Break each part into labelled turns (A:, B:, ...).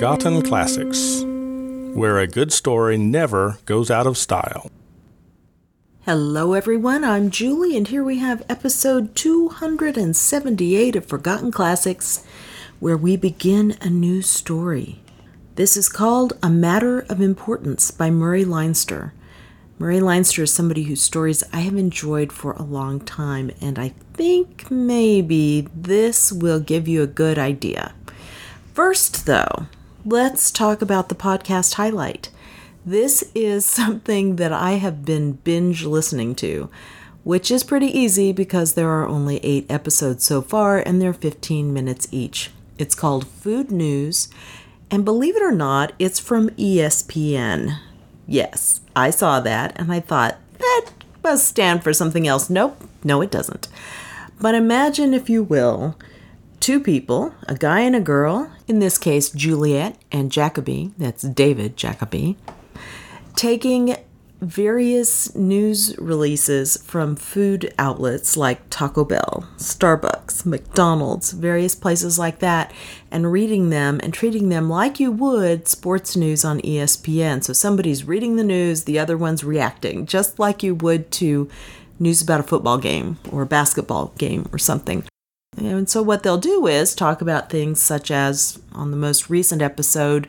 A: Forgotten Classics, where a good story never goes out of style.
B: Hello, everyone. I'm Julie, and here we have episode 278 of Forgotten Classics, where we begin a new story. This is called A Matter of Importance by Murray Leinster. Murray Leinster is somebody whose stories I have enjoyed for a long time, and I think maybe this will give you a good idea. First, though, let's talk about the podcast highlight. This is something that I have been binge listening to, which is pretty easy because there are only eight episodes so far and they're 15 minutes each. It's called Food News, and believe it or not, it's from ESPN. Yes, I saw that and I thought, that must stand for something else. Nope, no, it doesn't. But imagine, if you will, two people, a guy and a girl, in this case, Juliet and Jacoby, that's David Jacoby, taking various news releases from food outlets like Taco Bell, Starbucks, McDonald's, various places like that, and reading them and treating them like you would sports news on ESPN. So somebody's reading the news, the other one's reacting, just like you would to news about a football game or a basketball game or something. And so what they'll do is talk about things such as on the most recent episode,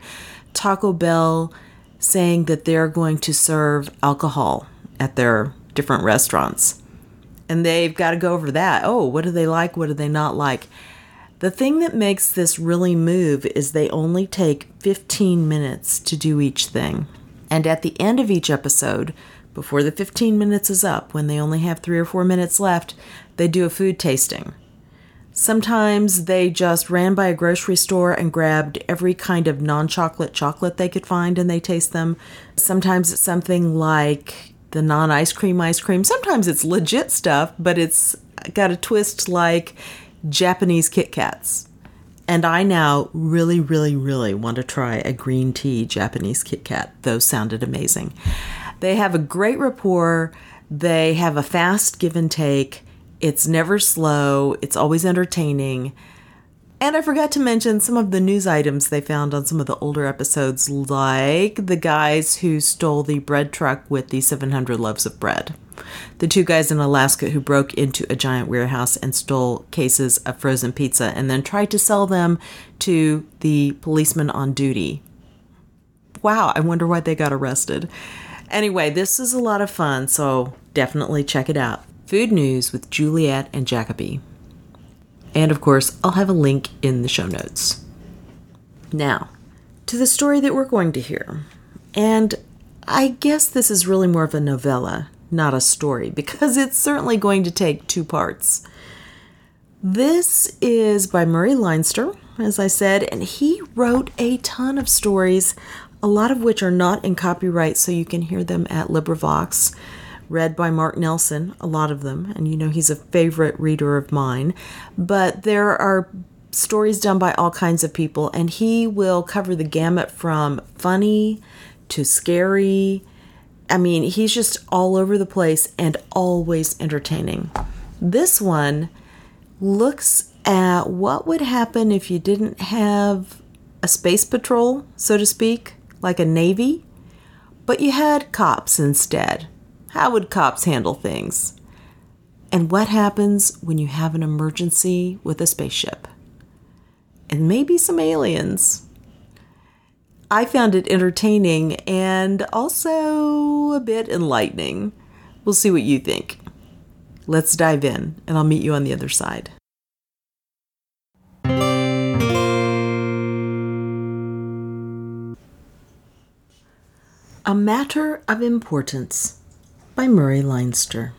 B: Taco Bell saying that they're going to serve alcohol at their different restaurants. And they've got to go over that. Oh, what do they like? What do they not like? The thing that makes this really move is they only take 15 minutes to do each thing. And at the end of each episode, before the 15 minutes is up, when they only have three or four minutes left, they do a food tasting. Sometimes they just ran by a grocery store and grabbed every kind of non chocolate chocolate they could find and they taste them. Sometimes it's something like the non ice cream ice cream. Sometimes it's legit stuff, but it's got a twist like Japanese Kit Kats. And I now really, really, really want to try a green tea Japanese Kit Kat. Those sounded amazing. They have a great rapport, they have a fast give and take it's never slow, it's always entertaining. And I forgot to mention some of the news items they found on some of the older episodes, like the guys who stole the bread truck with the 700 loaves of bread. The two guys in Alaska who broke into a giant warehouse and stole cases of frozen pizza and then tried to sell them to the policeman on duty. Wow, I wonder why they got arrested. Anyway, this is a lot of fun, so definitely check it out. Food News with Juliet and Jacoby. And of course, I'll have a link in the show notes. Now, to the story that we're going to hear. And I guess this is really more of a novella, not a story, because it's certainly going to take two parts. This is by Murray Leinster, as I said, and he wrote a ton of stories, a lot of which are not in copyright, so you can hear them at LibriVox read by Mark Nelson, a lot of them, and you know he's a favorite reader of mine. But there are stories done by all kinds of people, and he will cover the gamut from funny to scary. I mean, he's just all over the place and always entertaining. This one looks at what would happen if you didn't have a space patrol, so to speak, like a navy, but you had cops instead. How would cops handle things? And what happens when you have an emergency with a spaceship? And maybe some aliens. I found it entertaining and also a bit enlightening. We'll see what you think. Let's dive in, and I'll meet you on the other side. A matter of importance by Murray Leinster.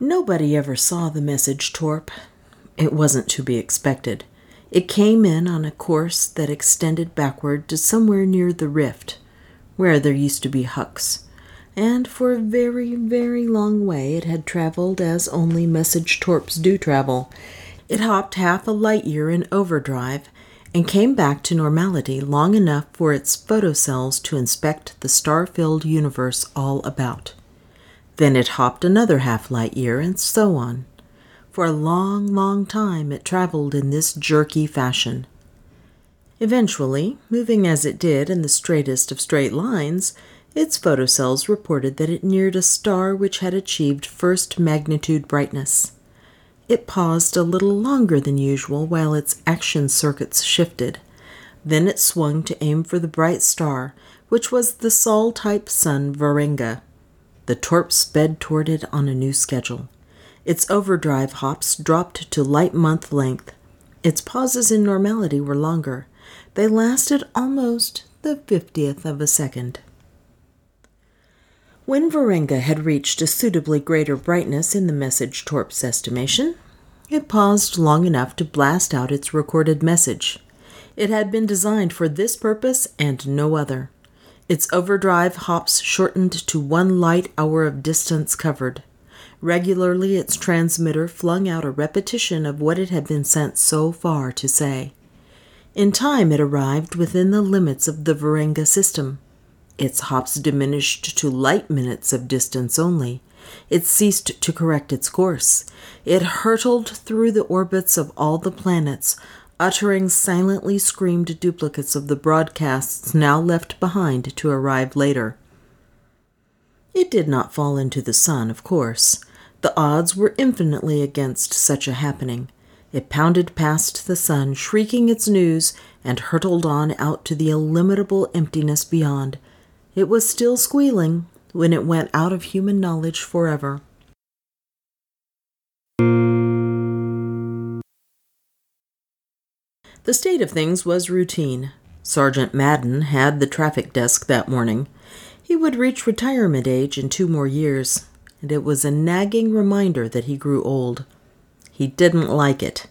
B: Nobody ever saw the message torp. It wasn't to be expected. It came in on a course that extended backward to somewhere near the rift, where there used to be hucks, and for a very, very long way it had traveled as only message torps do travel. It hopped half a light year in overdrive and came back to normality long enough for its photocells to inspect the star filled universe all about. Then it hopped another half light year, and so on. For a long, long time it traveled in this jerky fashion. Eventually, moving as it did in the straightest of straight lines, its photocells reported that it neared a star which had achieved first magnitude brightness. It paused a little longer than usual while its action circuits shifted. Then it swung to aim for the bright star, which was the Sol type sun Varenga. The Torp sped toward it on a new schedule. Its overdrive hops dropped to light month length. Its pauses in normality were longer. They lasted almost the fiftieth of a second. When Varenga had reached a suitably greater brightness in the message Torp's estimation, it paused long enough to blast out its recorded message. It had been designed for this purpose and no other. Its overdrive hops shortened to one light hour of distance covered. Regularly, its transmitter flung out a repetition of what it had been sent so far to say. In time, it arrived within the limits of the Varenga system. Its hops diminished to light minutes of distance only. It ceased to correct its course. It hurtled through the orbits of all the planets, uttering silently screamed duplicates of the broadcasts now left behind to arrive later. It did not fall into the sun, of course. The odds were infinitely against such a happening. It pounded past the sun, shrieking its news, and hurtled on out to the illimitable emptiness beyond. It was still squealing when it went out of human knowledge forever. The state of things was routine. Sergeant Madden had the traffic desk that morning. He would reach retirement age in two more years, and it was a nagging reminder that he grew old. He didn't like it.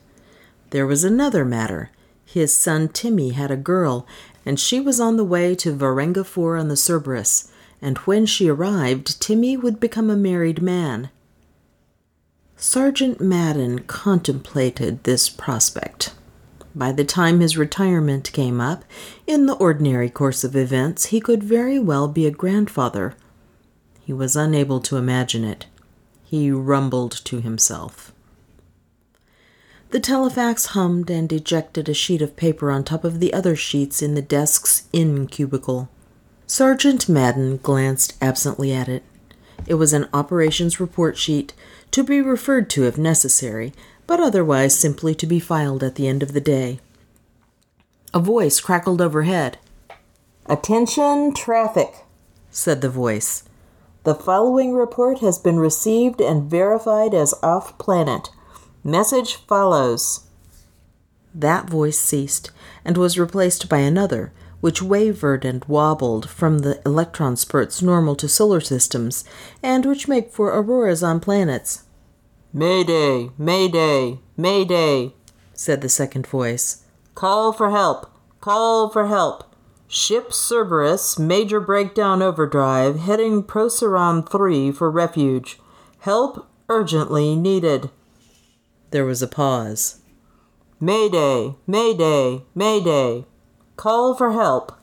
B: There was another matter. His son Timmy had a girl, and she was on the way to Varenga 4 on the Cerberus, and when she arrived, Timmy would become a married man. Sergeant Madden contemplated this prospect. By the time his retirement came up, in the ordinary course of events, he could very well be a grandfather he was unable to imagine it. He rumbled to himself. The telefax hummed and ejected a sheet of paper on top of the other sheets in the desk's in cubicle. Sergeant Madden glanced absently at it. It was an operations report sheet, to be referred to if necessary, but otherwise simply to be filed at the end of the day. A voice crackled overhead. Attention, traffic, said the voice. The following report has been received and verified as off planet. Message follows. That voice ceased and was replaced by another, which wavered and wobbled from the electron spurts normal to solar systems, and which make for auroras on planets. Mayday, Mayday, Mayday, said the second voice. Call for help, call for help. Ship Cerberus, major breakdown overdrive, heading Procyon 3 for refuge. Help urgently needed. There was a pause. Mayday, Mayday, Mayday. Call for help.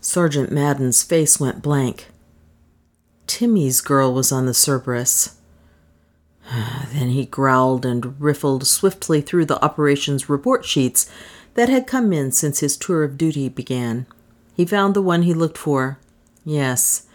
B: Sergeant Madden's face went blank. Timmy's girl was on the Cerberus. then he growled and riffled swiftly through the operations report sheets that had come in since his tour of duty began. He found the one he looked for. Yes,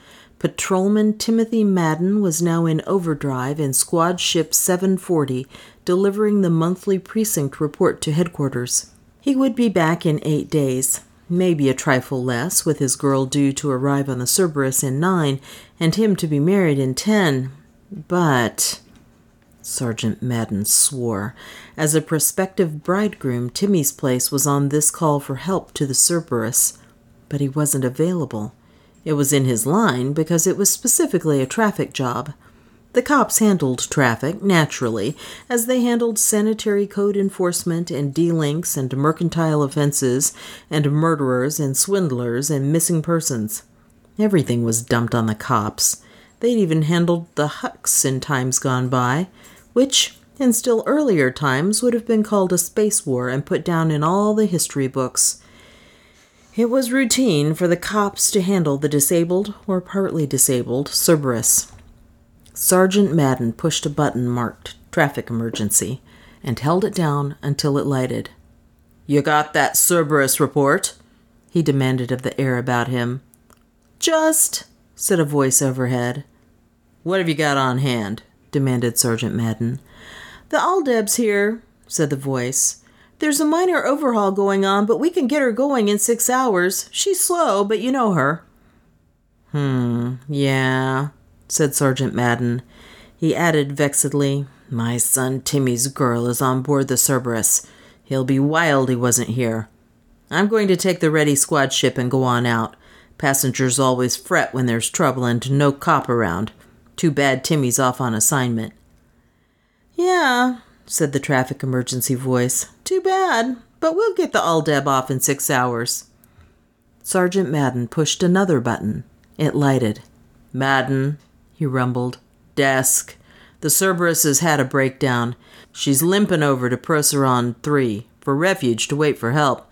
B: Patrolman Timothy Madden was now in overdrive in Squad Ship 740, delivering the monthly precinct report to headquarters. He would be back in eight days, maybe a trifle less, with his girl due to arrive on the Cerberus in nine and him to be married in ten. But. Sergeant Madden swore. As a prospective bridegroom, Timmy's place was on this call for help to the Cerberus, but he wasn't available. It was in his line because it was specifically a traffic job. The cops handled traffic, naturally, as they handled sanitary code enforcement and delinks and mercantile offenses and murderers and swindlers and missing persons. Everything was dumped on the cops. They'd even handled the hucks in times gone by which in still earlier times would have been called a space war and put down in all the history books. It was routine for the cops to handle the disabled or partly disabled Cerberus. Sergeant Madden pushed a button marked Traffic Emergency and held it down until it lighted. You got that Cerberus report? he demanded of the air about him. Just, said a voice overhead. What have you got on hand? demanded Sergeant Madden. The Aldeb's here, said the voice. There's a minor overhaul going on, but we can get her going in six hours. She's slow, but you know her. Hmm, yeah, said Sergeant Madden. He added vexedly, My son Timmy's girl is on board the Cerberus. He'll be wild he wasn't here. I'm going to take the ready squad ship and go on out. Passengers always fret when there's trouble and no cop around. Too bad Timmy's off on assignment. Yeah, said the traffic emergency voice. Too bad, but we'll get the Aldeb off in six hours. Sergeant Madden pushed another button. It lighted. Madden, he rumbled. Desk. The Cerberus has had a breakdown. She's limping over to Procyon 3 for refuge to wait for help.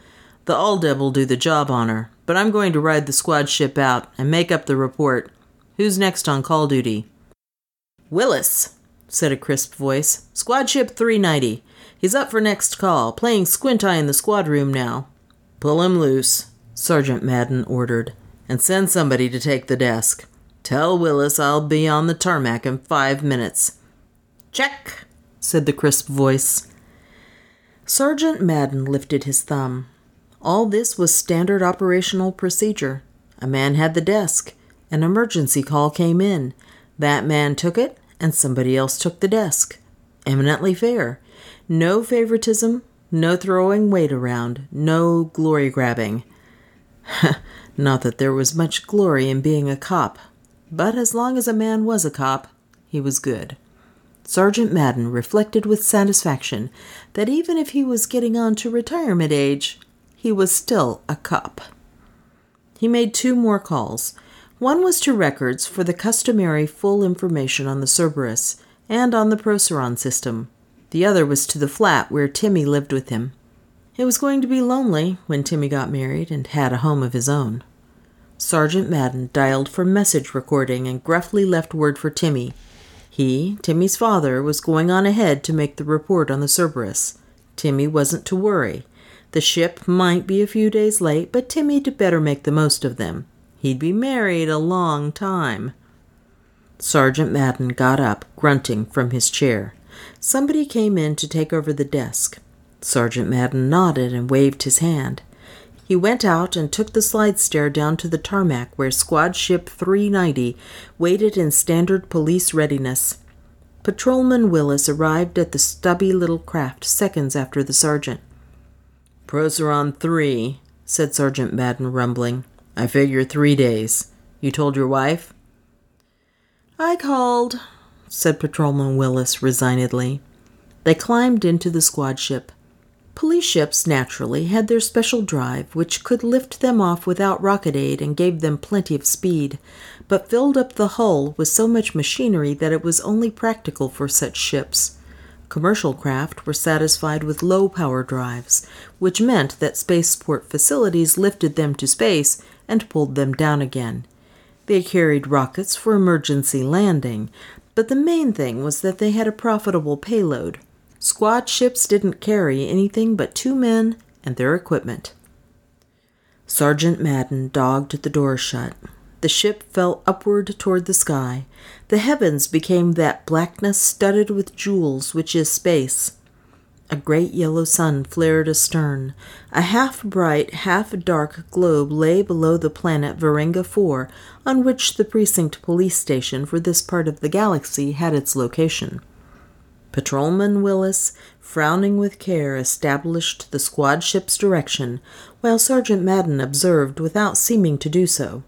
B: The Aldeb will do the job on her, but I'm going to ride the squad ship out and make up the report. Who's next on call duty? Willis, said a crisp voice. Squad ship 390. He's up for next call, playing squint eye in the squad room now. Pull him loose, Sergeant Madden ordered, and send somebody to take the desk. Tell Willis I'll be on the tarmac in five minutes. Check, said the crisp voice. Sergeant Madden lifted his thumb. All this was standard operational procedure. A man had the desk. An emergency call came in. That man took it, and somebody else took the desk. Eminently fair. No favoritism, no throwing weight around, no glory grabbing. Not that there was much glory in being a cop, but as long as a man was a cop, he was good. Sergeant Madden reflected with satisfaction that even if he was getting on to retirement age, he was still a cop. He made two more calls. One was to records for the customary full information on the Cerberus and on the Procyon system. The other was to the flat where Timmy lived with him. It was going to be lonely when Timmy got married and had a home of his own. Sergeant Madden dialed for message recording and gruffly left word for Timmy. He, Timmy's father, was going on ahead to make the report on the Cerberus. Timmy wasn't to worry. The ship might be a few days late, but Timmy'd better make the most of them. He'd be married a long time. Sergeant Madden got up, grunting, from his chair. Somebody came in to take over the desk. Sergeant Madden nodded and waved his hand. He went out and took the slide stair down to the tarmac where Squad Ship 390 waited in standard police readiness. Patrolman Willis arrived at the stubby little craft seconds after the sergeant. Procyon 3, said Sergeant Madden, rumbling. I figure three days. You told your wife? I called, said Patrolman Willis resignedly. They climbed into the squad ship. Police ships, naturally, had their special drive, which could lift them off without rocket aid and gave them plenty of speed, but filled up the hull with so much machinery that it was only practical for such ships. Commercial craft were satisfied with low power drives, which meant that spaceport facilities lifted them to space and pulled them down again. They carried rockets for emergency landing, but the main thing was that they had a profitable payload. Squad ships didn't carry anything but two men and their equipment. Sergeant Madden dogged the door shut. The ship fell upward toward the sky. The heavens became that blackness studded with jewels which is space. A great yellow sun flared astern. A half bright, half dark globe lay below the planet Varenga 4, on which the precinct police station for this part of the galaxy had its location. Patrolman Willis, frowning with care, established the squad ship's direction, while Sergeant Madden observed without seeming to do so.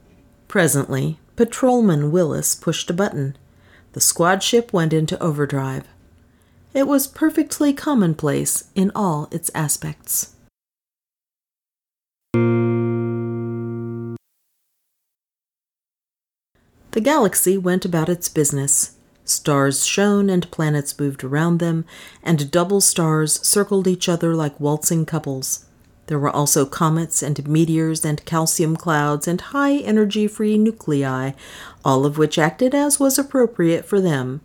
B: Presently, Patrolman Willis pushed a button. The squad ship went into overdrive. It was perfectly commonplace in all its aspects. The galaxy went about its business. Stars shone and planets moved around them, and double stars circled each other like waltzing couples. There were also comets and meteors and calcium clouds and high energy free nuclei, all of which acted as was appropriate for them.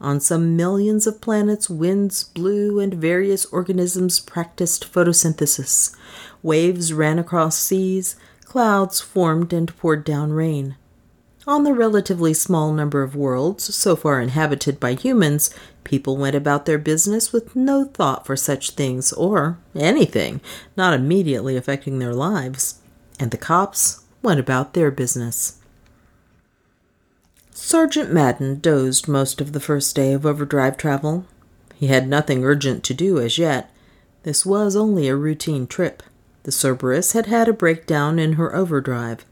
B: On some millions of planets, winds blew and various organisms practiced photosynthesis. Waves ran across seas, clouds formed and poured down rain. On the relatively small number of worlds so far inhabited by humans, people went about their business with no thought for such things or anything not immediately affecting their lives. And the cops went about their business. Sergeant Madden dozed most of the first day of overdrive travel. He had nothing urgent to do as yet. This was only a routine trip. The Cerberus had had a breakdown in her overdrive.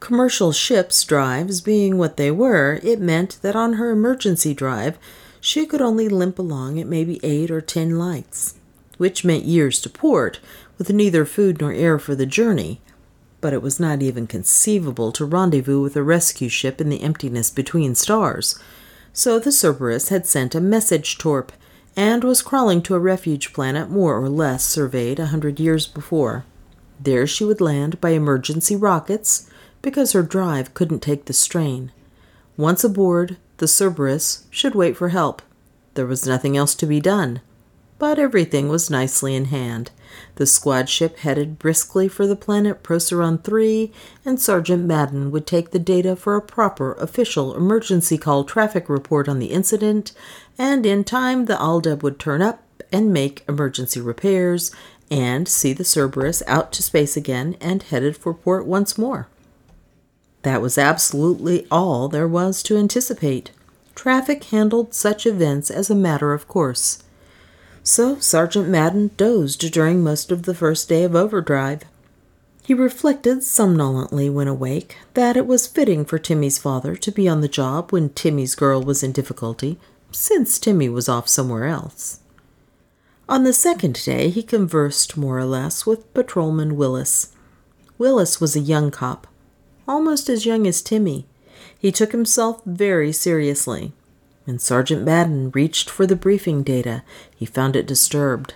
B: Commercial ships' drives being what they were, it meant that on her emergency drive, she could only limp along at maybe eight or ten lights, which meant years to port, with neither food nor air for the journey but it was not even conceivable to rendezvous with a rescue ship in the emptiness between stars. So the Cerberus had sent a message torp and was crawling to a refuge planet more or less surveyed a hundred years before. There she would land by emergency rockets because her drive couldn't take the strain. Once aboard, the Cerberus should wait for help. There was nothing else to be done. But everything was nicely in hand. The squad ship headed briskly for the planet Procyon 3, and Sergeant Madden would take the data for a proper official emergency call traffic report on the incident, and in time the Aldeb would turn up and make emergency repairs and see the Cerberus out to space again and headed for port once more. That was absolutely all there was to anticipate. Traffic handled such events as a matter of course. So Sergeant Madden dozed during most of the first day of overdrive. He reflected somnolently when awake that it was fitting for Timmy's father to be on the job when Timmy's girl was in difficulty, since Timmy was off somewhere else. On the second day, he conversed more or less with Patrolman Willis. Willis was a young cop, almost as young as Timmy. He took himself very seriously. When Sergeant Madden reached for the briefing data, he found it disturbed.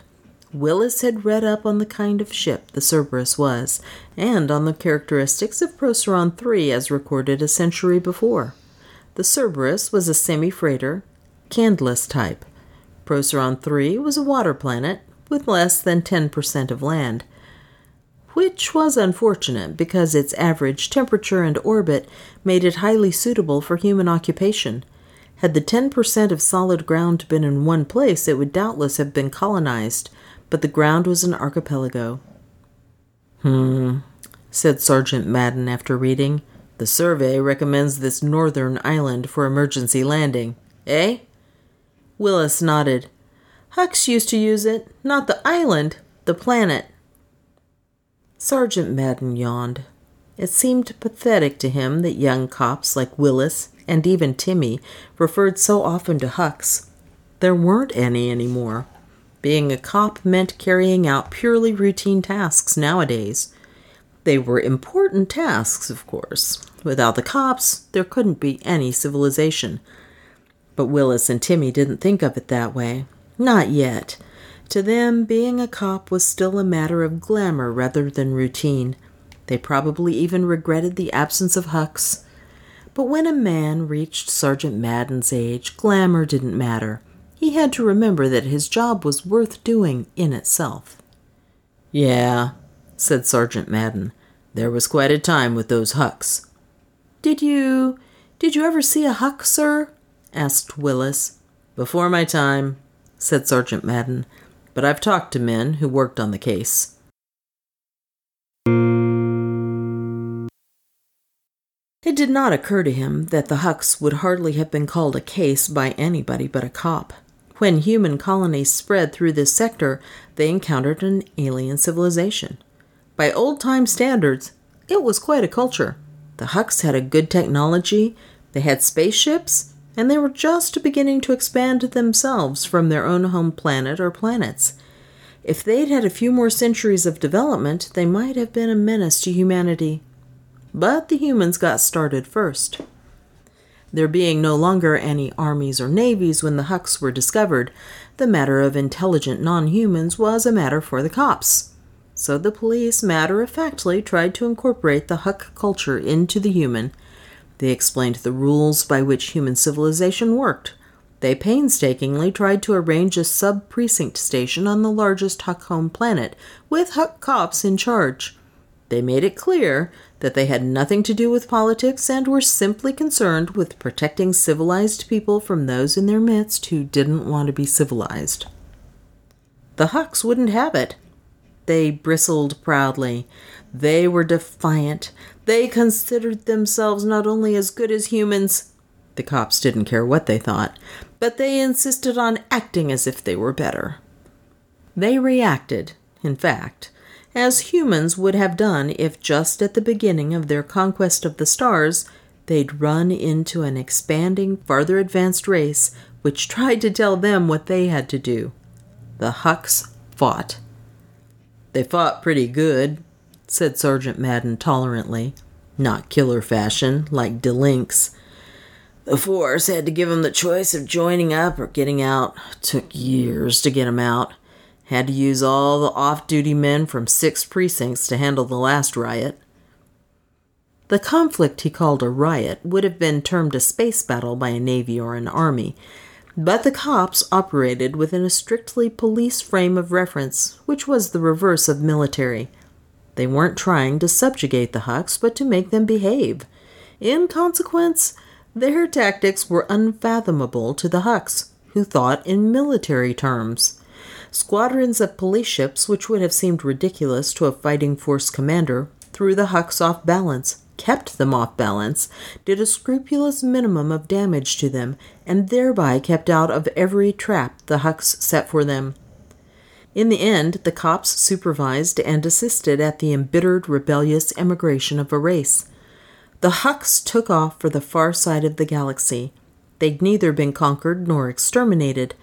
B: Willis had read up on the kind of ship the Cerberus was, and on the characteristics of Procyon 3 as recorded a century before. The Cerberus was a semi freighter, Candless type. Procyon 3 was a water planet with less than 10% of land, which was unfortunate because its average temperature and orbit made it highly suitable for human occupation. Had the 10% of solid ground been in one place, it would doubtless have been colonized, but the ground was an archipelago. Hmm, said Sergeant Madden after reading. The survey recommends this northern island for emergency landing. Eh? Willis nodded. Hucks used to use it. Not the island, the planet. Sergeant Madden yawned. It seemed pathetic to him that young cops like Willis and even Timmy, referred so often to Hucks. There weren't any anymore. Being a cop meant carrying out purely routine tasks nowadays. They were important tasks, of course. Without the cops, there couldn't be any civilization. But Willis and Timmy didn't think of it that way. Not yet. To them, being a cop was still a matter of glamour rather than routine. They probably even regretted the absence of Hucks. But when a man reached Sergeant Madden's age, glamour didn't matter. He had to remember that his job was worth doing in itself. Yeah, said Sergeant Madden. There was quite a time with those Hucks. Did you. did you ever see a Huck, sir? asked Willis. Before my time, said Sergeant Madden, but I've talked to men who worked on the case. It did not occur to him that the Hucks would hardly have been called a case by anybody but a cop. When human colonies spread through this sector, they encountered an alien civilization. By old time standards, it was quite a culture. The Hucks had a good technology, they had spaceships, and they were just beginning to expand themselves from their own home planet or planets. If they'd had a few more centuries of development, they might have been a menace to humanity but the humans got started first. There being no longer any armies or navies when the Hucks were discovered, the matter of intelligent non humans was a matter for the cops. So the police matter of factly tried to incorporate the Huck culture into the human. They explained the rules by which human civilization worked. They painstakingly tried to arrange a sub precinct station on the largest Huck home planet, with Huck cops in charge. They made it clear that they had nothing to do with politics and were simply concerned with protecting civilized people from those in their midst who didn't want to be civilized. The Hucks wouldn't have it. They bristled proudly. They were defiant. They considered themselves not only as good as humans, the cops didn't care what they thought, but they insisted on acting as if they were better. They reacted, in fact, as humans would have done if just at the beginning of their conquest of the stars they'd run into an expanding, farther advanced race which tried to tell them what they had to do. The Hucks fought. They fought pretty good, said Sergeant Madden tolerantly, not killer fashion, like Delinks. The Force had to give him the choice of joining up or getting out. Took years to get him out. Had to use all the off duty men from six precincts to handle the last riot. The conflict he called a riot would have been termed a space battle by a Navy or an Army, but the cops operated within a strictly police frame of reference, which was the reverse of military. They weren't trying to subjugate the Hucks, but to make them behave. In consequence, their tactics were unfathomable to the Hucks, who thought in military terms. Squadrons of police ships, which would have seemed ridiculous to a fighting force commander, threw the Hucks off balance, kept them off balance, did a scrupulous minimum of damage to them, and thereby kept out of every trap the Hucks set for them. In the end, the cops supervised and assisted at the embittered, rebellious emigration of a race. The Hucks took off for the far side of the galaxy. They'd neither been conquered nor exterminated.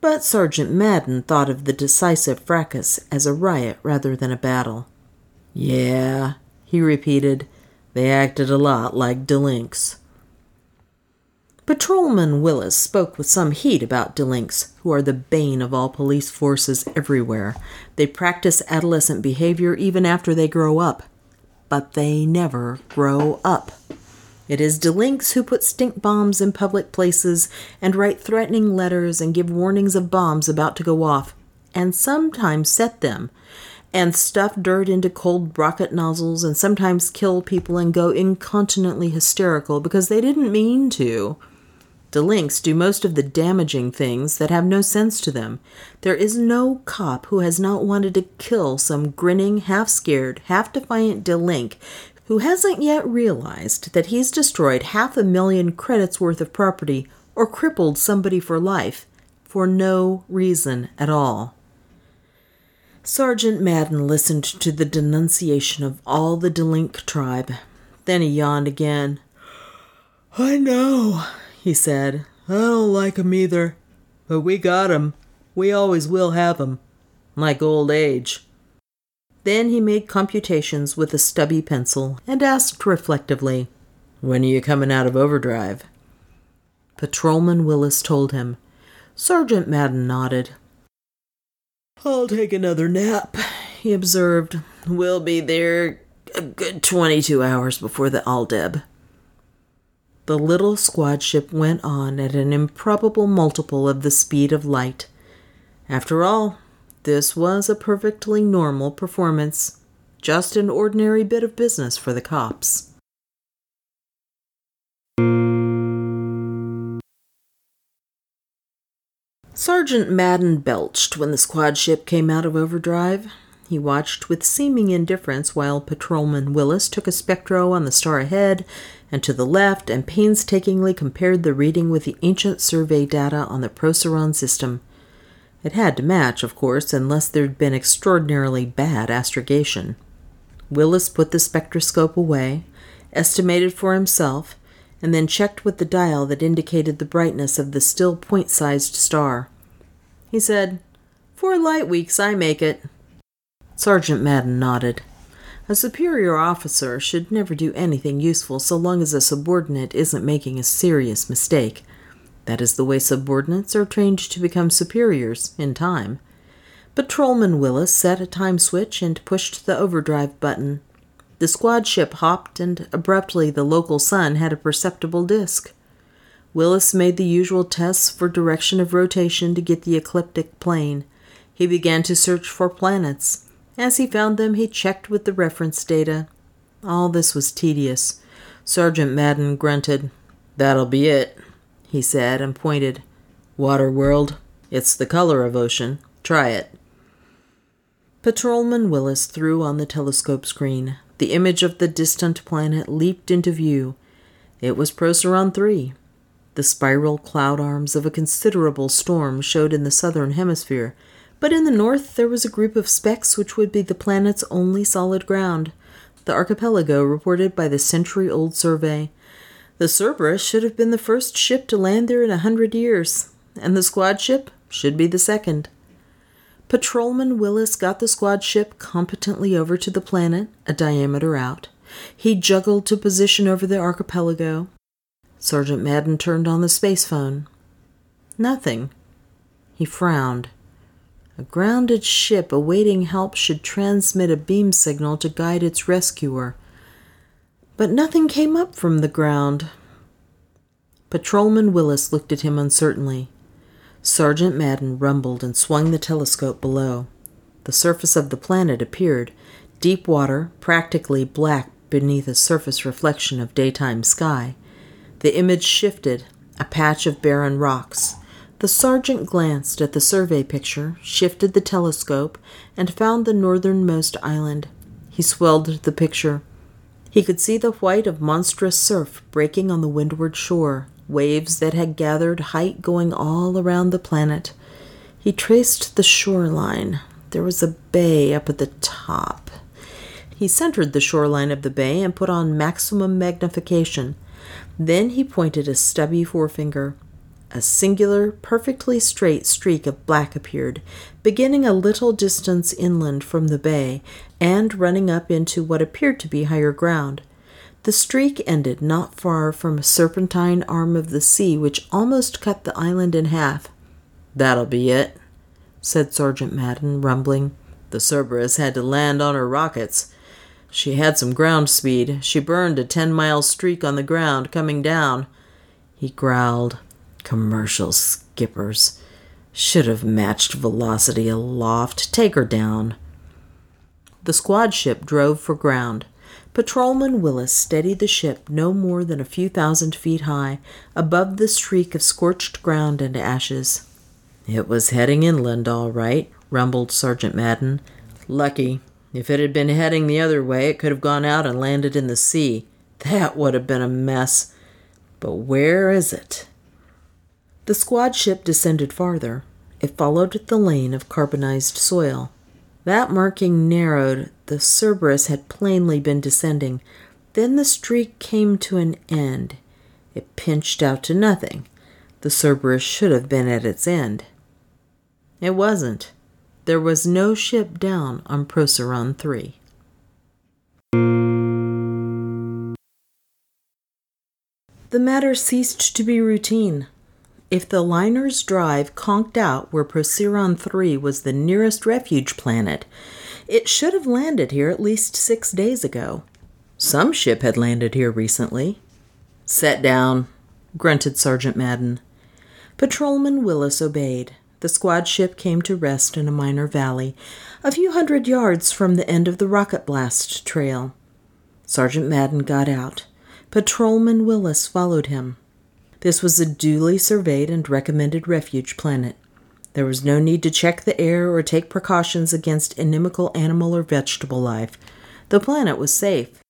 B: But Sergeant Madden thought of the decisive fracas as a riot rather than a battle. Yeah, he repeated, they acted a lot like Delinks. Patrolman Willis spoke with some heat about delinks, who are the bane of all police forces everywhere. They practice adolescent behavior even after they grow up but they never grow up. It is delinks who put stink bombs in public places and write threatening letters and give warnings of bombs about to go off, and sometimes set them, and stuff dirt into cold rocket nozzles, and sometimes kill people and go incontinently hysterical because they didn't mean to. Delinks do most of the damaging things that have no sense to them. There is no cop who has not wanted to kill some grinning, half scared, half defiant delink who hasn't yet realized that he's destroyed half a million credits worth of property or crippled somebody for life for no reason at all. Sergeant Madden listened to the denunciation of all the Delink tribe. Then he yawned again. I know, he said. I don't like 'em either, but we got 'em. We always will have 'em. Like old age. Then he made computations with a stubby pencil and asked reflectively, When are you coming out of overdrive? Patrolman Willis told him. Sergeant Madden nodded. I'll take another nap, he observed. We'll be there a good 22 hours before the Aldeb. The little squad ship went on at an improbable multiple of the speed of light. After all, this was a perfectly normal performance, just an ordinary bit of business for the cops. Sergeant Madden belched when the squad ship came out of overdrive. He watched with seeming indifference while Patrolman Willis took a spectro on the star ahead and to the left and painstakingly compared the reading with the ancient survey data on the Procyon system. It had to match, of course, unless there'd been extraordinarily bad astrogation. Willis put the spectroscope away, estimated for himself, and then checked with the dial that indicated the brightness of the still point sized star. He said, Four light weeks, I make it. Sergeant Madden nodded. A superior officer should never do anything useful so long as a subordinate isn't making a serious mistake. That is the way subordinates are trained to become superiors in time. Patrolman Willis set a time switch and pushed the overdrive button. The squad ship hopped, and abruptly the local sun had a perceptible disk. Willis made the usual tests for direction of rotation to get the ecliptic plane. He began to search for planets. As he found them, he checked with the reference data. All this was tedious. Sergeant Madden grunted. That'll be it, he said, and pointed. Water world. It's the color of ocean. Try it. Patrolman Willis threw on the telescope screen. The image of the distant planet leaped into view. It was Procyon 3. The spiral cloud arms of a considerable storm showed in the southern hemisphere, but in the north there was a group of specks which would be the planet's only solid ground. The archipelago reported by the century old survey. The Cerberus should have been the first ship to land there in a hundred years, and the squad ship should be the second. Patrolman Willis got the squad ship competently over to the planet, a diameter out. He juggled to position over the archipelago. Sergeant Madden turned on the space phone. Nothing. He frowned. A grounded ship awaiting help should transmit a beam signal to guide its rescuer. But nothing came up from the ground. Patrolman Willis looked at him uncertainly. Sergeant Madden rumbled and swung the telescope below. The surface of the planet appeared, deep water, practically black beneath a surface reflection of daytime sky. The image shifted, a patch of barren rocks. The sergeant glanced at the survey picture, shifted the telescope, and found the northernmost island. He swelled the picture. He could see the white of monstrous surf breaking on the windward shore, waves that had gathered height going all around the planet. He traced the shoreline. There was a bay up at the top. He centered the shoreline of the bay and put on maximum magnification. Then he pointed a stubby forefinger. A singular, perfectly straight streak of black appeared, beginning a little distance inland from the bay and running up into what appeared to be higher ground. The streak ended not far from a serpentine arm of the sea which almost cut the island in half. That'll be it, said Sergeant Madden, rumbling. The Cerberus had to land on her rockets. She had some ground speed. She burned a ten mile streak on the ground coming down. He growled. Commercial skippers. Should have matched velocity aloft. Take her down. The squad ship drove for ground. Patrolman Willis steadied the ship no more than a few thousand feet high, above the streak of scorched ground and ashes. It was heading inland, all right, rumbled Sergeant Madden. Lucky. If it had been heading the other way, it could have gone out and landed in the sea. That would have been a mess. But where is it? The squad ship descended farther. It followed the lane of carbonized soil. That marking narrowed. The Cerberus had plainly been descending. Then the streak came to an end. It pinched out to nothing. The Cerberus should have been at its end. It wasn't. There was no ship down on Procyon 3. The matter ceased to be routine. If the liner's drive conked out where Procyon 3 was the nearest refuge planet, it should have landed here at least six days ago. Some ship had landed here recently. Set down, grunted Sergeant Madden. Patrolman Willis obeyed. The squad ship came to rest in a minor valley, a few hundred yards from the end of the rocket blast trail. Sergeant Madden got out. Patrolman Willis followed him. This was a duly surveyed and recommended refuge planet. There was no need to check the air or take precautions against inimical animal or vegetable life. The planet was safe.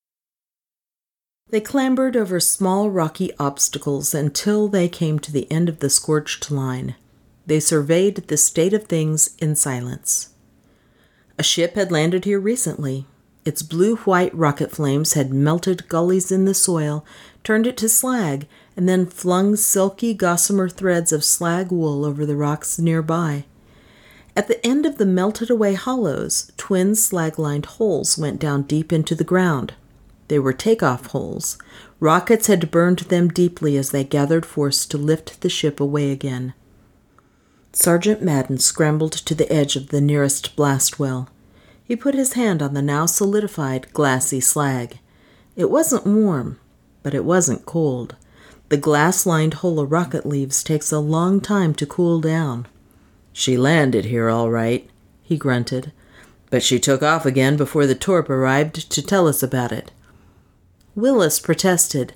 B: They clambered over small rocky obstacles until they came to the end of the scorched line. They surveyed the state of things in silence. A ship had landed here recently. Its blue white rocket flames had melted gullies in the soil, turned it to slag, and then flung silky gossamer threads of slag wool over the rocks nearby. At the end of the melted away hollows, twin slag lined holes went down deep into the ground. They were takeoff holes. Rockets had burned them deeply as they gathered force to lift the ship away again. Sergeant Madden scrambled to the edge of the nearest blast well. He put his hand on the now solidified, glassy slag. It wasn't warm, but it wasn't cold. The glass lined hull of rocket leaves takes a long time to cool down.
C: She landed here all right, he grunted, but she took off again before the Torp arrived to tell us about it.
B: Willis protested.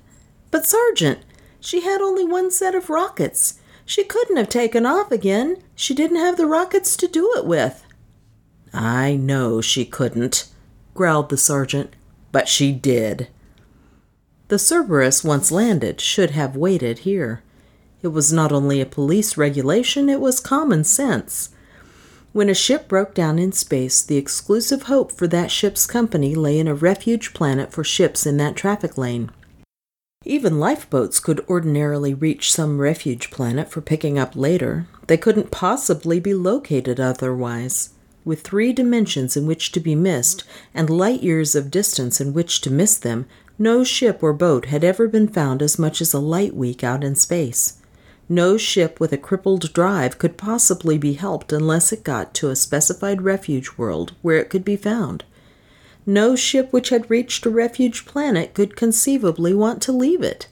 B: But, Sergeant, she had only one set of rockets. She couldn't have taken off again. She didn't have the rockets to do it with.
C: I know she couldn't, growled the sergeant, but she did.
B: The Cerberus, once landed, should have waited here. It was not only a police regulation, it was common sense. When a ship broke down in space, the exclusive hope for that ship's company lay in a refuge planet for ships in that traffic lane. Even lifeboats could ordinarily reach some refuge planet for picking up later. They couldn't possibly be located otherwise. With three dimensions in which to be missed, and light years of distance in which to miss them, no ship or boat had ever been found as much as a light week out in space. No ship with a crippled drive could possibly be helped unless it got to a specified refuge world where it could be found. No ship which had reached a refuge planet could conceivably want to leave it.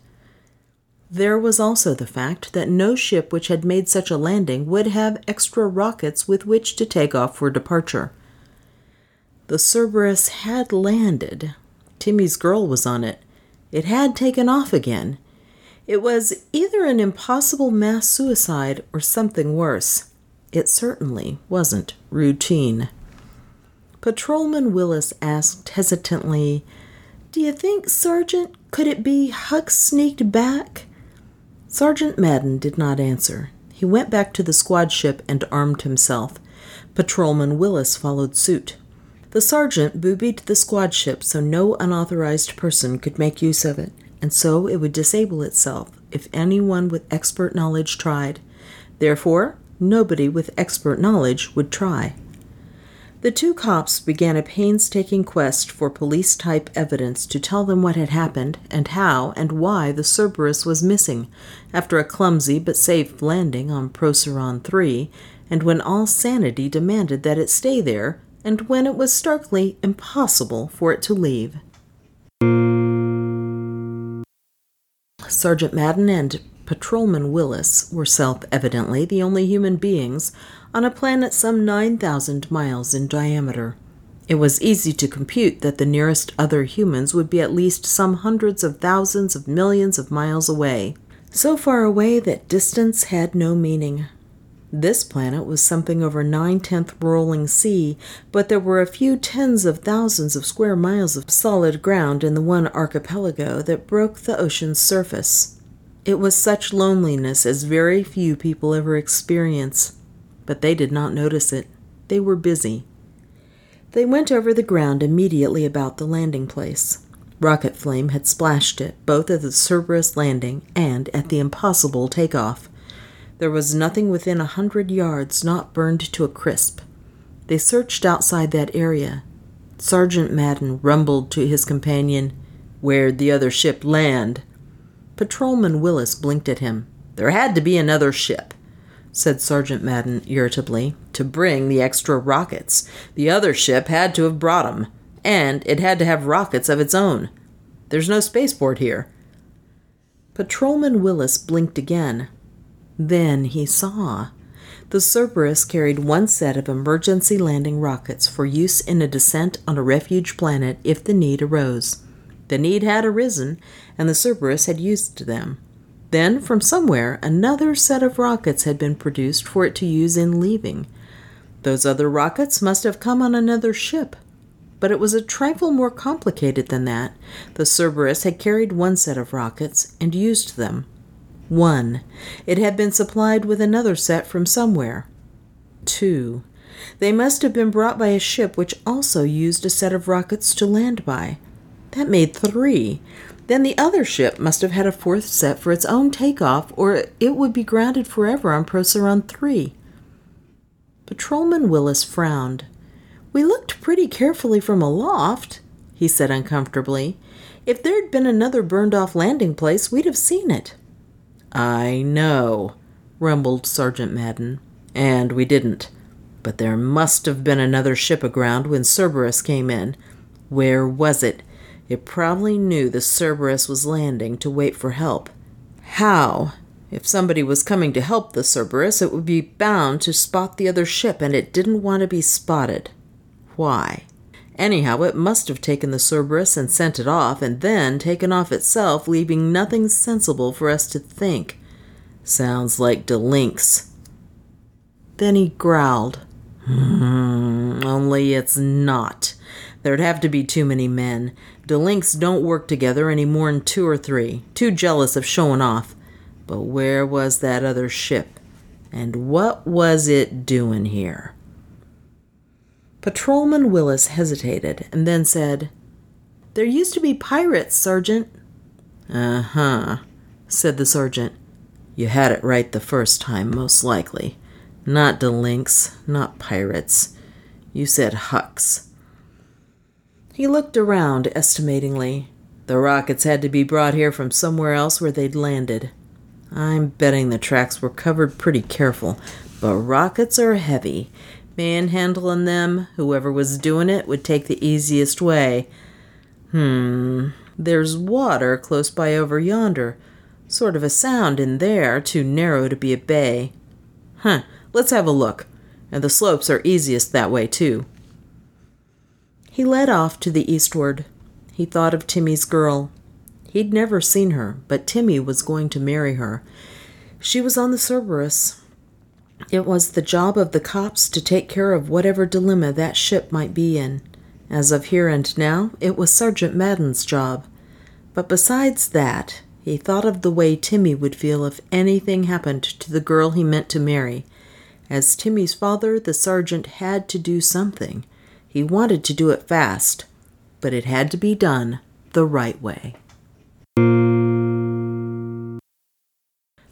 B: There was also the fact that no ship which had made such a landing would have extra rockets with which to take off for departure. The Cerberus had landed. Timmy's girl was on it. It had taken off again. It was either an impossible mass suicide or something worse. It certainly wasn't routine. Patrolman Willis asked hesitantly, Do you think, Sergeant, could it be Huck sneaked back? Sergeant Madden did not answer. He went back to the squad ship and armed himself. Patrolman Willis followed suit. The sergeant boobied the squad ship so no unauthorized person could make use of it and so it would disable itself if anyone with expert knowledge tried. Therefore, nobody with expert knowledge would try. The two cops began a painstaking quest for police type evidence to tell them what had happened and how and why the Cerberus was missing after a clumsy but safe landing on Procyon 3, and when all sanity demanded that it stay there, and when it was starkly impossible for it to leave. Sergeant Madden and Patrolman Willis were self evidently the only human beings on a planet some 9,000 miles in diameter. It was easy to compute that the nearest other humans would be at least some hundreds of thousands of millions of miles away, so far away that distance had no meaning. This planet was something over nine tenth rolling sea, but there were a few tens of thousands of square miles of solid ground in the one archipelago that broke the ocean's surface. It was such loneliness as very few people ever experience, but they did not notice it. They were busy. They went over the ground immediately about the landing place. Rocket flame had splashed it, both at the Cerberus landing and at the impossible takeoff. There was nothing within a hundred yards not burned to a crisp. They searched outside that area. Sergeant Madden rumbled to his companion, Where'd the other ship land? Patrolman Willis blinked at him. There had to be another ship, said Sergeant Madden irritably, to bring the extra rockets. The other ship had to have brought 'em, and it had to have rockets of its own. There's no spaceport here. Patrolman Willis blinked again. Then he saw. The Cerberus carried one set of emergency landing rockets for use in a descent on a refuge planet if the need arose. The need had arisen, and the Cerberus had used them. Then, from somewhere, another set of rockets had been produced for it to use in leaving. Those other rockets must have come on another ship. But it was a trifle more complicated than that. The Cerberus had carried one set of rockets and used them. One. It had been supplied with another set from somewhere. Two. They must have been brought by a ship which also used a set of rockets to land by. That made three. Then the other ship must have had a fourth set for its own takeoff, or it would be grounded forever on Procyon 3. Patrolman Willis frowned. We looked pretty carefully from aloft, he said uncomfortably. If there'd been another burned off landing place, we'd have seen it.
C: I know, rumbled Sergeant Madden. And we didn't. But there must have been another ship aground when Cerberus came in. Where was it? It probably knew the Cerberus was landing to wait for help.
B: How? If somebody was coming to help the Cerberus, it would be bound to spot the other ship, and it didn't want to be spotted. Why? Anyhow, it must have taken the Cerberus and sent it off, and then taken off itself, leaving nothing sensible for us to think. Sounds like Delinks. Then he growled. Hmm, only it's not. There'd have to be too many men. Delinks don't work together any more'n two or three, too jealous of showing off. But where was that other ship? And what was it doing here? Patrolman Willis hesitated and then said, There used to be pirates, Sergeant. Uh huh, said the sergeant. You had it right the first time, most likely. Not delinks, not pirates. You said hucks. He looked around estimatingly. The rockets had to be brought here from somewhere else where they'd landed. I'm betting the tracks were covered pretty careful, but rockets are heavy. Manhandling them, whoever was doing it would take the easiest way. Hmm, there's water close by over yonder. Sort of a sound in there, too narrow to be a bay. Huh, let's have a look. And the slopes are easiest that way, too. He led off to the eastward. He thought of Timmy's girl. He'd never seen her, but Timmy was going to marry her. She was on the Cerberus. It was the job of the cops to take care of whatever dilemma that ship might be in. As of here and now, it was Sergeant Madden's job. But besides that, he thought of the way Timmy would feel if anything happened to the girl he meant to marry. As Timmy's father, the sergeant had to do something. He wanted to do it fast, but it had to be done the right way.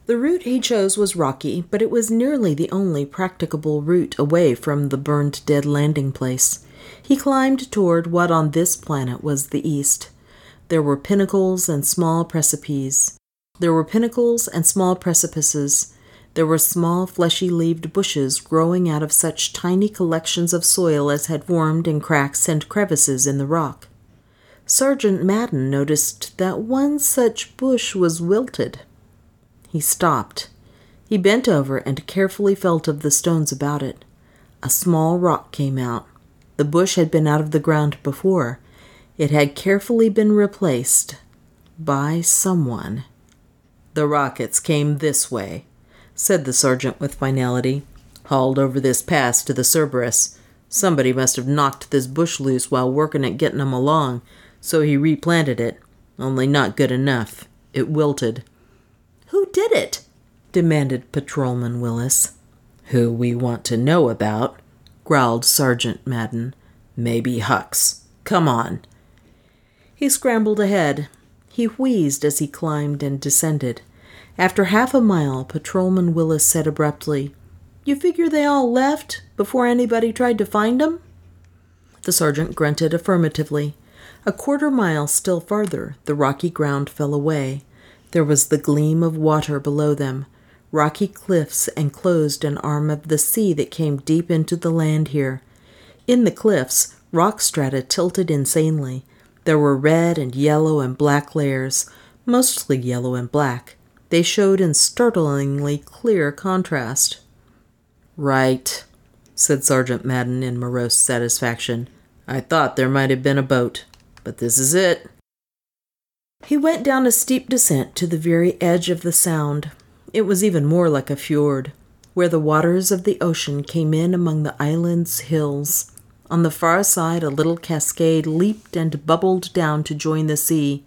B: The route he chose was rocky, but it was nearly the only practicable route away from the burned dead landing place. He climbed toward what on this planet was the east. There were pinnacles and small precipices. There were pinnacles and small precipices. There were small fleshy leaved bushes growing out of such tiny collections of soil as had formed in cracks and crevices in the rock. Sergeant Madden noticed that one such bush was wilted. He stopped. He bent over and carefully felt of the stones about it. A small rock came out. The bush had been out of the ground before. It had carefully been replaced by someone. The rockets came this way, said the sergeant with finality. Hauled over this pass to the Cerberus. Somebody must have knocked this bush loose while working at getting 'em along, so he replanted it. Only not good enough. It wilted. Who did it? demanded Patrolman Willis. Who we want to know about, growled Sergeant Madden. Maybe Hucks. Come on. He scrambled ahead. He wheezed as he climbed and descended. After half a mile, Patrolman Willis said abruptly, You figure they all left before anybody tried to find 'em? The sergeant grunted affirmatively. A quarter mile still farther, the rocky ground fell away. There was the gleam of water below them. Rocky cliffs enclosed an arm of the sea that came deep into the land here. In the cliffs, rock strata tilted insanely. There were red and yellow and black layers, mostly yellow and black. They showed in startlingly clear contrast. Right, said Sergeant Madden in morose satisfaction. I thought there might have been a boat, but this is it. He went down a steep descent to the very edge of the sound. It was even more like a fjord, where the waters of the ocean came in among the island's hills. On the far side, a little cascade leaped and bubbled down to join the sea.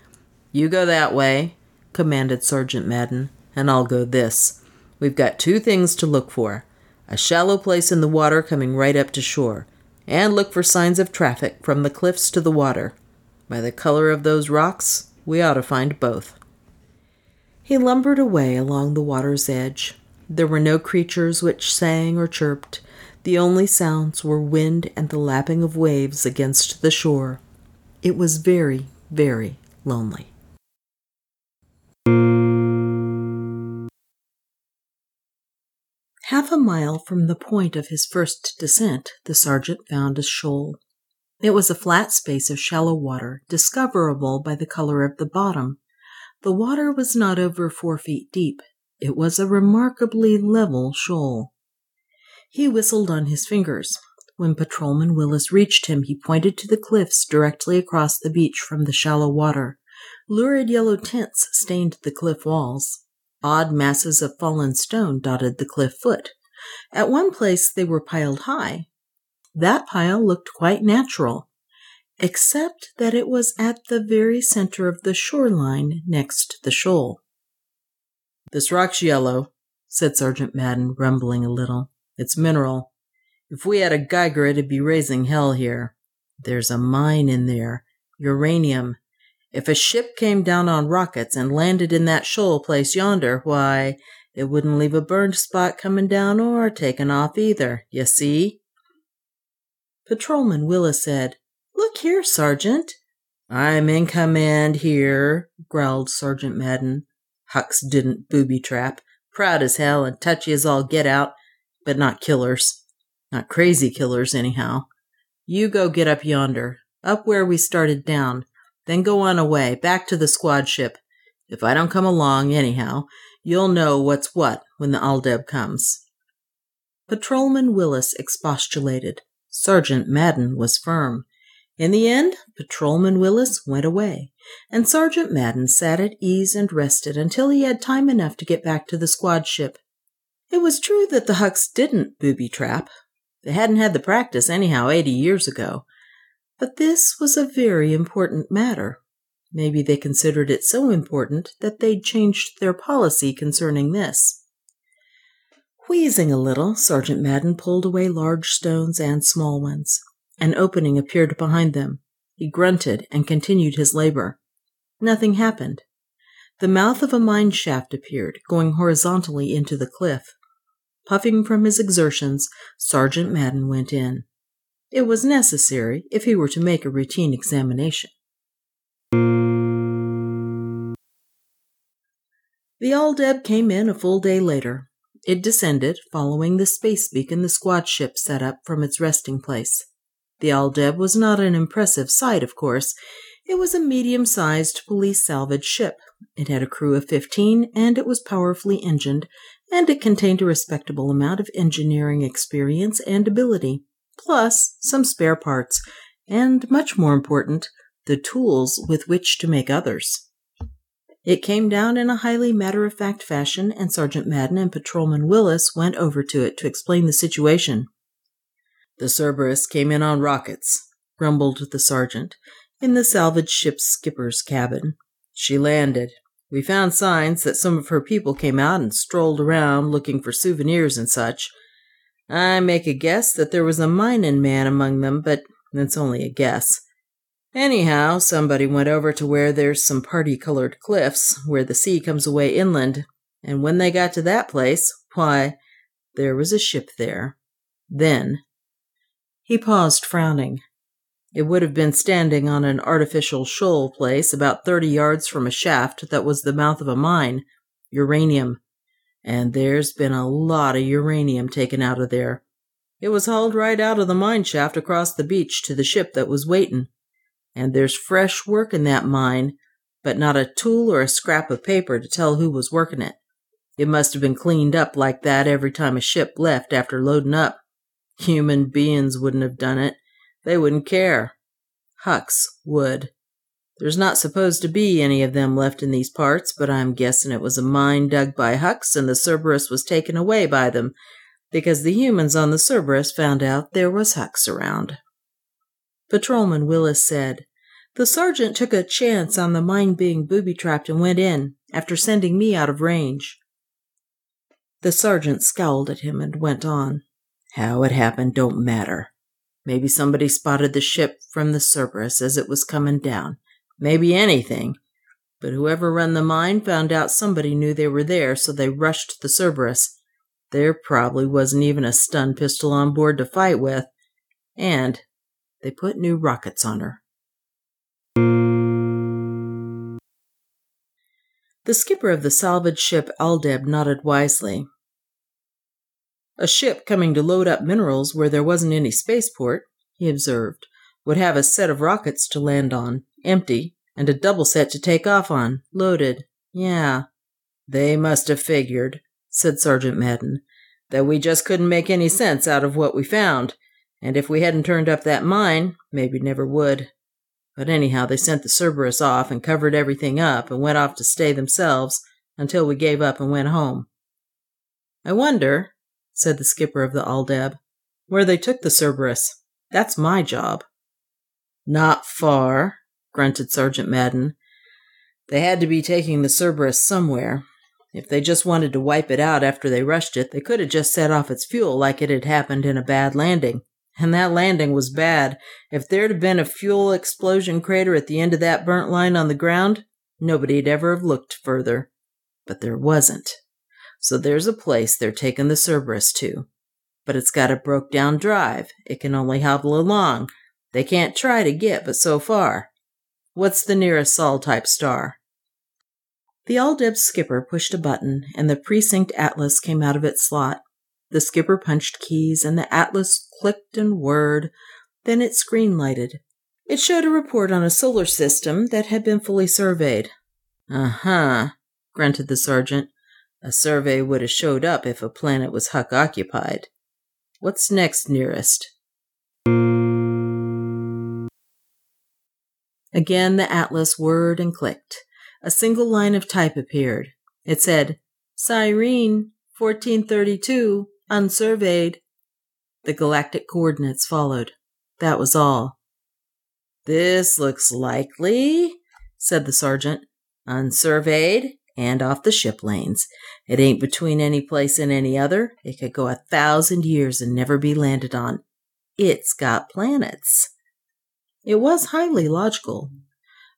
B: You go that way, commanded Sergeant Madden, and I'll go this. We've got two things to look for a shallow place in the water coming right up to shore, and look for signs of traffic from the cliffs to the water. By the color of those rocks, we ought to find both. He lumbered away along the water's edge. There were no creatures which sang or chirped. The only sounds were wind and the lapping of waves against the shore. It was very, very lonely. Half a mile from the point of his first descent, the sergeant found a shoal. It was a flat space of shallow water, discoverable by the color of the bottom.
C: The water was not over four feet deep. It was a remarkably level shoal. He whistled on his fingers. When Patrolman Willis reached him, he pointed to the cliffs directly across the beach from the shallow water. Lurid yellow tints stained the cliff walls. Odd masses of fallen stone dotted the cliff foot. At one place they were piled high. That pile looked quite natural, except that it was at the very center of the shoreline next the shoal.
B: This rock's yellow, said Sergeant Madden, rumbling a little. It's mineral. If we had a Geiger, it'd be raising hell here. There's a mine in there. Uranium. If a ship came down on rockets and landed in that shoal place yonder, why, it wouldn't leave a burned spot coming down or taking off either, you see?
C: Patrolman Willis said, Look here, Sergeant.
B: I'm in command here, growled Sergeant Madden. Hucks didn't booby trap. Proud as hell and touchy as all get out, but not killers. Not crazy killers, anyhow. You go get up yonder, up where we started down. Then go on away, back to the squad ship. If I don't come along, anyhow, you'll know what's what when the Aldeb comes.
C: Patrolman Willis expostulated. Sergeant Madden was firm. In the end, Patrolman Willis went away, and Sergeant Madden sat at ease and rested until he had time enough to get back to the squad ship. It was true that the Hucks didn't booby trap. They hadn't had the practice anyhow eighty years ago, but this was a very important matter. Maybe they considered it so important that they'd changed their policy concerning this. Wheezing a little, Sergeant Madden pulled away large stones and small ones. An opening appeared behind them. He grunted and continued his labor. Nothing happened. The mouth of a mine shaft appeared, going horizontally into the cliff. Puffing from his exertions, Sergeant Madden went in. It was necessary if he were to make a routine examination. The Aldeb came in a full day later. It descended, following the space beacon the squad ship set up from its resting place. The Aldeb was not an impressive sight, of course. It was a medium sized police salvage ship. It had a crew of 15, and it was powerfully engined, and it contained a respectable amount of engineering experience and ability plus some spare parts, and much more important, the tools with which to make others. It came down in a highly matter of fact fashion, and Sergeant Madden and Patrolman Willis went over to it to explain the situation.
B: The Cerberus came in on rockets, grumbled the sergeant, in the salvage ship's skipper's cabin. She landed. We found signs that some of her people came out and strolled around looking for souvenirs and such. I make a guess that there was a mining man among them, but that's only a guess. Anyhow, somebody went over to where there's some party colored cliffs, where the sea comes away inland, and when they got to that place, why, there was a ship there. Then. He paused, frowning. It would have been standing on an artificial shoal place about thirty yards from a shaft that was the mouth of a mine. Uranium. And there's been a lot of uranium taken out of there. It was hauled right out of the mine shaft across the beach to the ship that was waiting. And there's fresh work in that mine, but not a tool or a scrap of paper to tell who was working it. It must have been cleaned up like that every time a ship left after loading up. Human beings wouldn't have done it. They wouldn't care. Hucks would. There's not supposed to be any of them left in these parts, but I'm guessing it was a mine dug by Hucks and the Cerberus was taken away by them, because the humans on the Cerberus found out there was Hucks around. Patrolman Willis said, The sergeant took a chance on the mine being booby trapped and went in, after sending me out of range. The sergeant scowled at him and went on. How it happened don't matter. Maybe somebody spotted the ship from the Cerberus as it was coming down maybe anything. But whoever run the mine found out somebody knew they were there, so they rushed the Cerberus. There probably wasn't even a stun pistol on board to fight with. And they put new rockets on her. The skipper of the salvage ship Aldeb nodded wisely. A ship coming to load up minerals where there wasn't any spaceport, he observed, would have a set of rockets to land on empty, and a double set to take off on, loaded. Yeah, they must have figured, said Sergeant Madden, that we just couldn't make any sense out of what we found, and if we hadn't turned up that mine, maybe never would. But anyhow, they sent the Cerberus off and covered everything up and went off to stay themselves until we gave up and went home. I wonder, said the skipper of the Aldeb, where they took the Cerberus. That's my job. Not far, grunted Sergeant Madden. They had to be taking the Cerberus somewhere. If they just wanted to wipe it out after they rushed it, they could have just set off its fuel like it had happened in a bad landing. And that landing was bad. If there'd have been a fuel explosion crater at the end of that burnt line on the ground, nobody'd ever have looked further. But there wasn't. So there's a place they're taking the Cerberus to. But it's got a broke down drive. It can only hobble along. They can't try to get but so far. What's the nearest Sol type star? The Aldeb skipper pushed a button, and the precinct atlas came out of its slot. The skipper punched keys, and the atlas clicked and whirred. Then its screen lighted. It showed a report on a solar system that had been fully surveyed. Uh huh, grunted the sergeant. A survey would have showed up if a planet was Huck occupied. What's next nearest? Again the atlas whirred and clicked. A single line of type appeared. It said, Cyrene, 1432, unsurveyed. The galactic coordinates followed. That was all. This looks likely, said the sergeant. Unsurveyed and off the ship lanes. It ain't between any place and any other. It could go a thousand years and never be landed on. It's got planets. It was highly logical.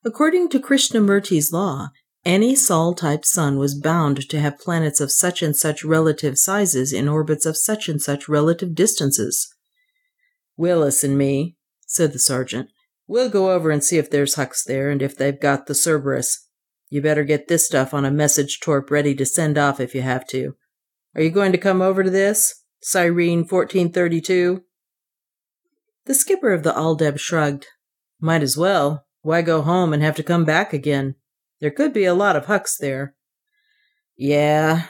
B: According to Krishnamurti's law, any Sol type sun was bound to have planets of such and such relative sizes in orbits of such and such relative distances. Willis and me, said the sergeant, we'll go over and see if there's Hucks there and if they've got the Cerberus. You better get this stuff on a message torp ready to send off if you have to. Are you going to come over to this? Cyrene 1432? The skipper of the Aldeb shrugged. Might as well. Why go home and have to come back again? There could be a lot of Hucks there. Yeah,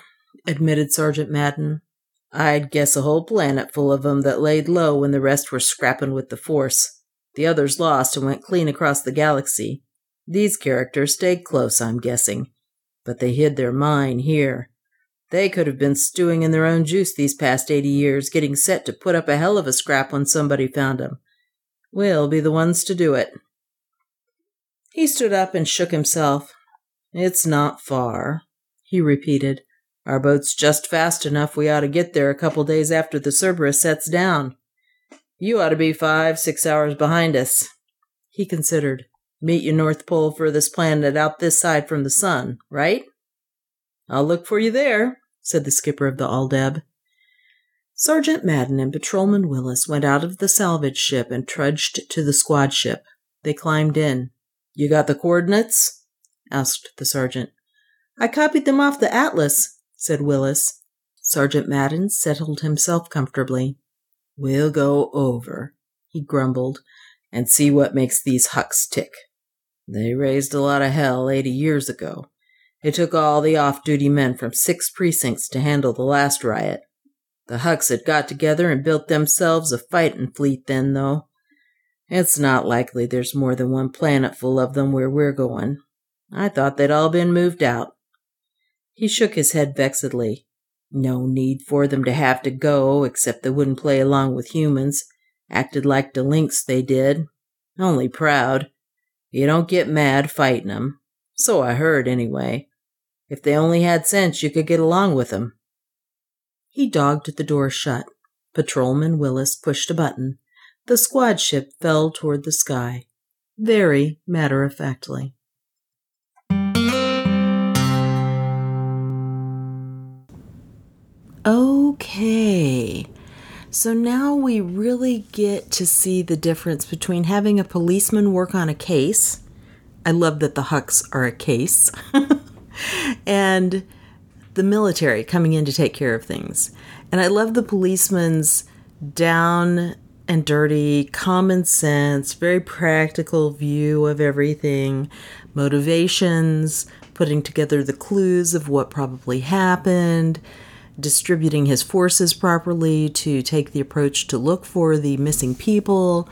B: admitted Sergeant Madden. I'd guess a whole planet full of 'em that laid low when the rest were scrappin' with the Force. The others lost and went clean across the galaxy. These characters stayed close, I'm guessing. But they hid their mine here. They could have been stewing in their own juice these past 80 years, getting set to put up a hell of a scrap when somebody found 'em. We'll be the ones to do it. He stood up and shook himself. It's not far, he repeated. Our boat's just fast enough we ought to get there a couple days after the Cerberus sets down. You ought to be five, six hours behind us. He considered. Meet you North Pole for this planet out this side from the sun, right? I'll look for you there, said the skipper of the Aldeb. Sergeant Madden and Patrolman Willis went out of the salvage ship and trudged to the squad ship. They climbed in. You got the coordinates? Asked the sergeant. I copied them off the atlas, said Willis. Sergeant Madden settled himself comfortably. We'll go over, he grumbled, and see what makes these hucks tick. They raised a lot of hell eighty years ago. It took all the off duty men from six precincts to handle the last riot. The Hucks had got together and built themselves a fighting fleet then, though. It's not likely there's more than one planet full of them where we're going. I thought they'd all been moved out. He shook his head vexedly. No need for them to have to go, except they wouldn't play along with humans. Acted like lynx they did. Only proud. You don't get mad fighting 'em. So I heard, anyway. If they only had sense, you could get along with 'em. He dogged the door shut. Patrolman Willis pushed a button. The squad ship fell toward the sky, very matter of factly. Okay, so now we really get to see the difference between having a policeman work on a case. I love that the Hucks are a case. and the military coming in to take care of things. And I love the policeman's down and dirty, common sense, very practical view of everything, motivations, putting together the clues of what probably happened, distributing his forces properly to take the approach to look for the missing people,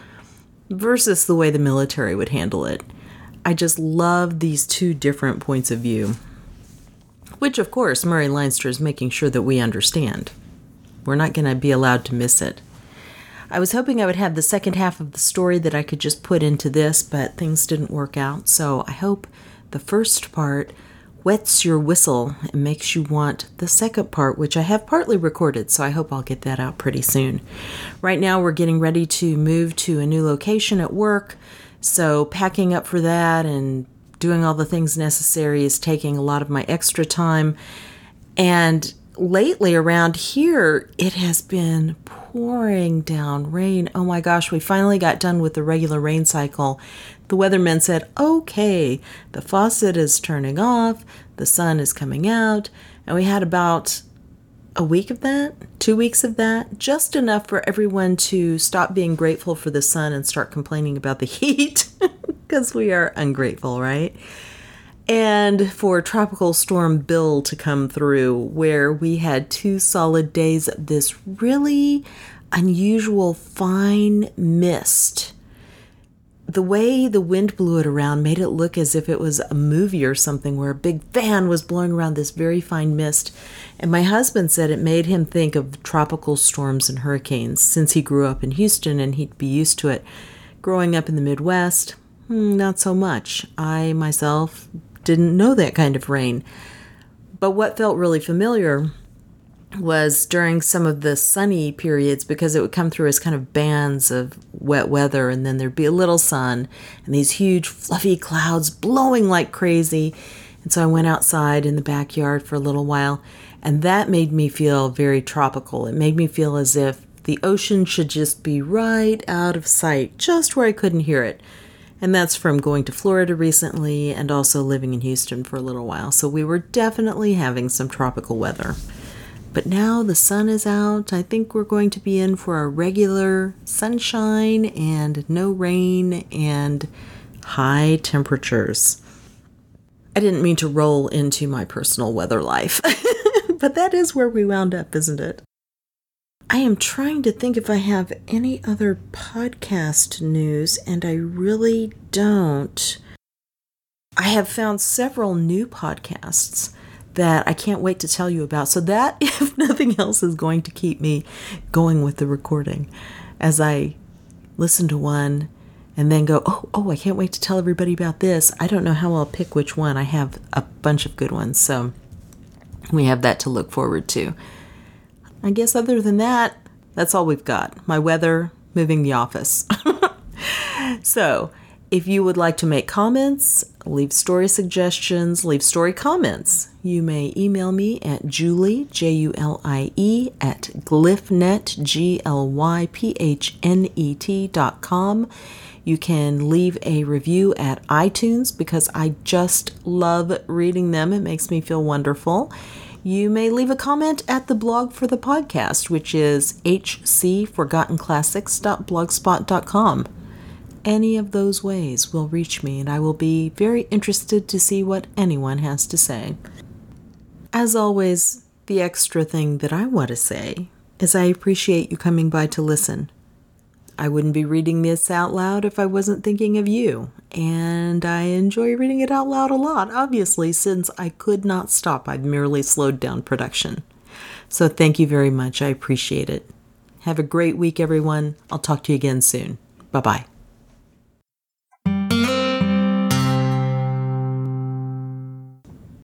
B: versus the way the military would handle it. I just love these two different points of view. Which, of course, Murray Leinster is making sure that we understand. We're not going to be allowed to miss it. I was hoping I would have the second half of the story that I could just put into this, but things didn't work out. So I hope the first part wets your whistle and makes you want the second part, which I have partly recorded, so I hope I'll get that out pretty soon. Right now, we're getting ready to move to a new location at work, so packing up for that and doing all the things necessary is taking a lot of my extra time. And lately around here, it has been pouring down rain. Oh my gosh, we finally got done with the regular rain cycle. The weatherman said, okay, the faucet is turning off, the sun is coming out, and we had about a week of that, two weeks of that, just enough for everyone to stop being grateful for the sun and start complaining about the heat because we are ungrateful, right? And for Tropical Storm Bill to come through, where we had two solid days of this really unusual fine mist. The way the wind blew it around made it look as if it was a movie or something where a big fan was blowing around this very fine mist. And my husband said it made him think of tropical storms and hurricanes since he grew up in Houston and he'd be used to it. Growing up in the Midwest, hmm, not so much. I myself didn't know that kind of rain. But what felt really familiar was during some of the sunny periods because it would come through as kind of bands of wet weather and then there'd be a little sun and these huge fluffy clouds blowing like crazy. And so I went outside in the backyard for a little while and that made me feel very tropical. It made me feel as if the ocean should just be right out of sight, just where I couldn't hear it. And that's from going to Florida recently and also living in Houston for a little while. So we were definitely having some tropical weather. But now the sun is out. I think we're going to be in for a regular sunshine and no rain and high temperatures. I didn't mean to roll into my personal weather life, but that is where we wound up, isn't it? I am trying to think if I have any other podcast news, and I really don't. I have found several new podcasts that I can't wait to tell you about. So, that, if nothing else, is going to keep me going with the recording as I listen to one and then go, oh, oh, I can't wait to tell everybody about this. I don't know how I'll pick which one. I have a bunch of good ones. So, we have that to look forward to. I guess other than that, that's all we've got. My weather, moving the office. so, if you would like to make comments, leave story suggestions, leave story comments, you may email me at julie, J U L I E, at glyphnet, G L Y P H N E T dot com. You can leave a review at iTunes because I just love reading them. It makes me feel wonderful you may leave a comment at the blog for the podcast, which is hcforgottenclassics.blogspot.com. Any of those ways will reach me, and I will be very interested to see what anyone has to say. As always, the extra thing that I want to say is I appreciate you coming by to listen. I wouldn't be reading this out loud if I wasn't thinking of you. And I enjoy reading it out loud a lot, obviously, since I could not stop. I've merely slowed down production. So thank you very much. I appreciate it. Have a great week, everyone. I'll talk to you again soon. Bye bye.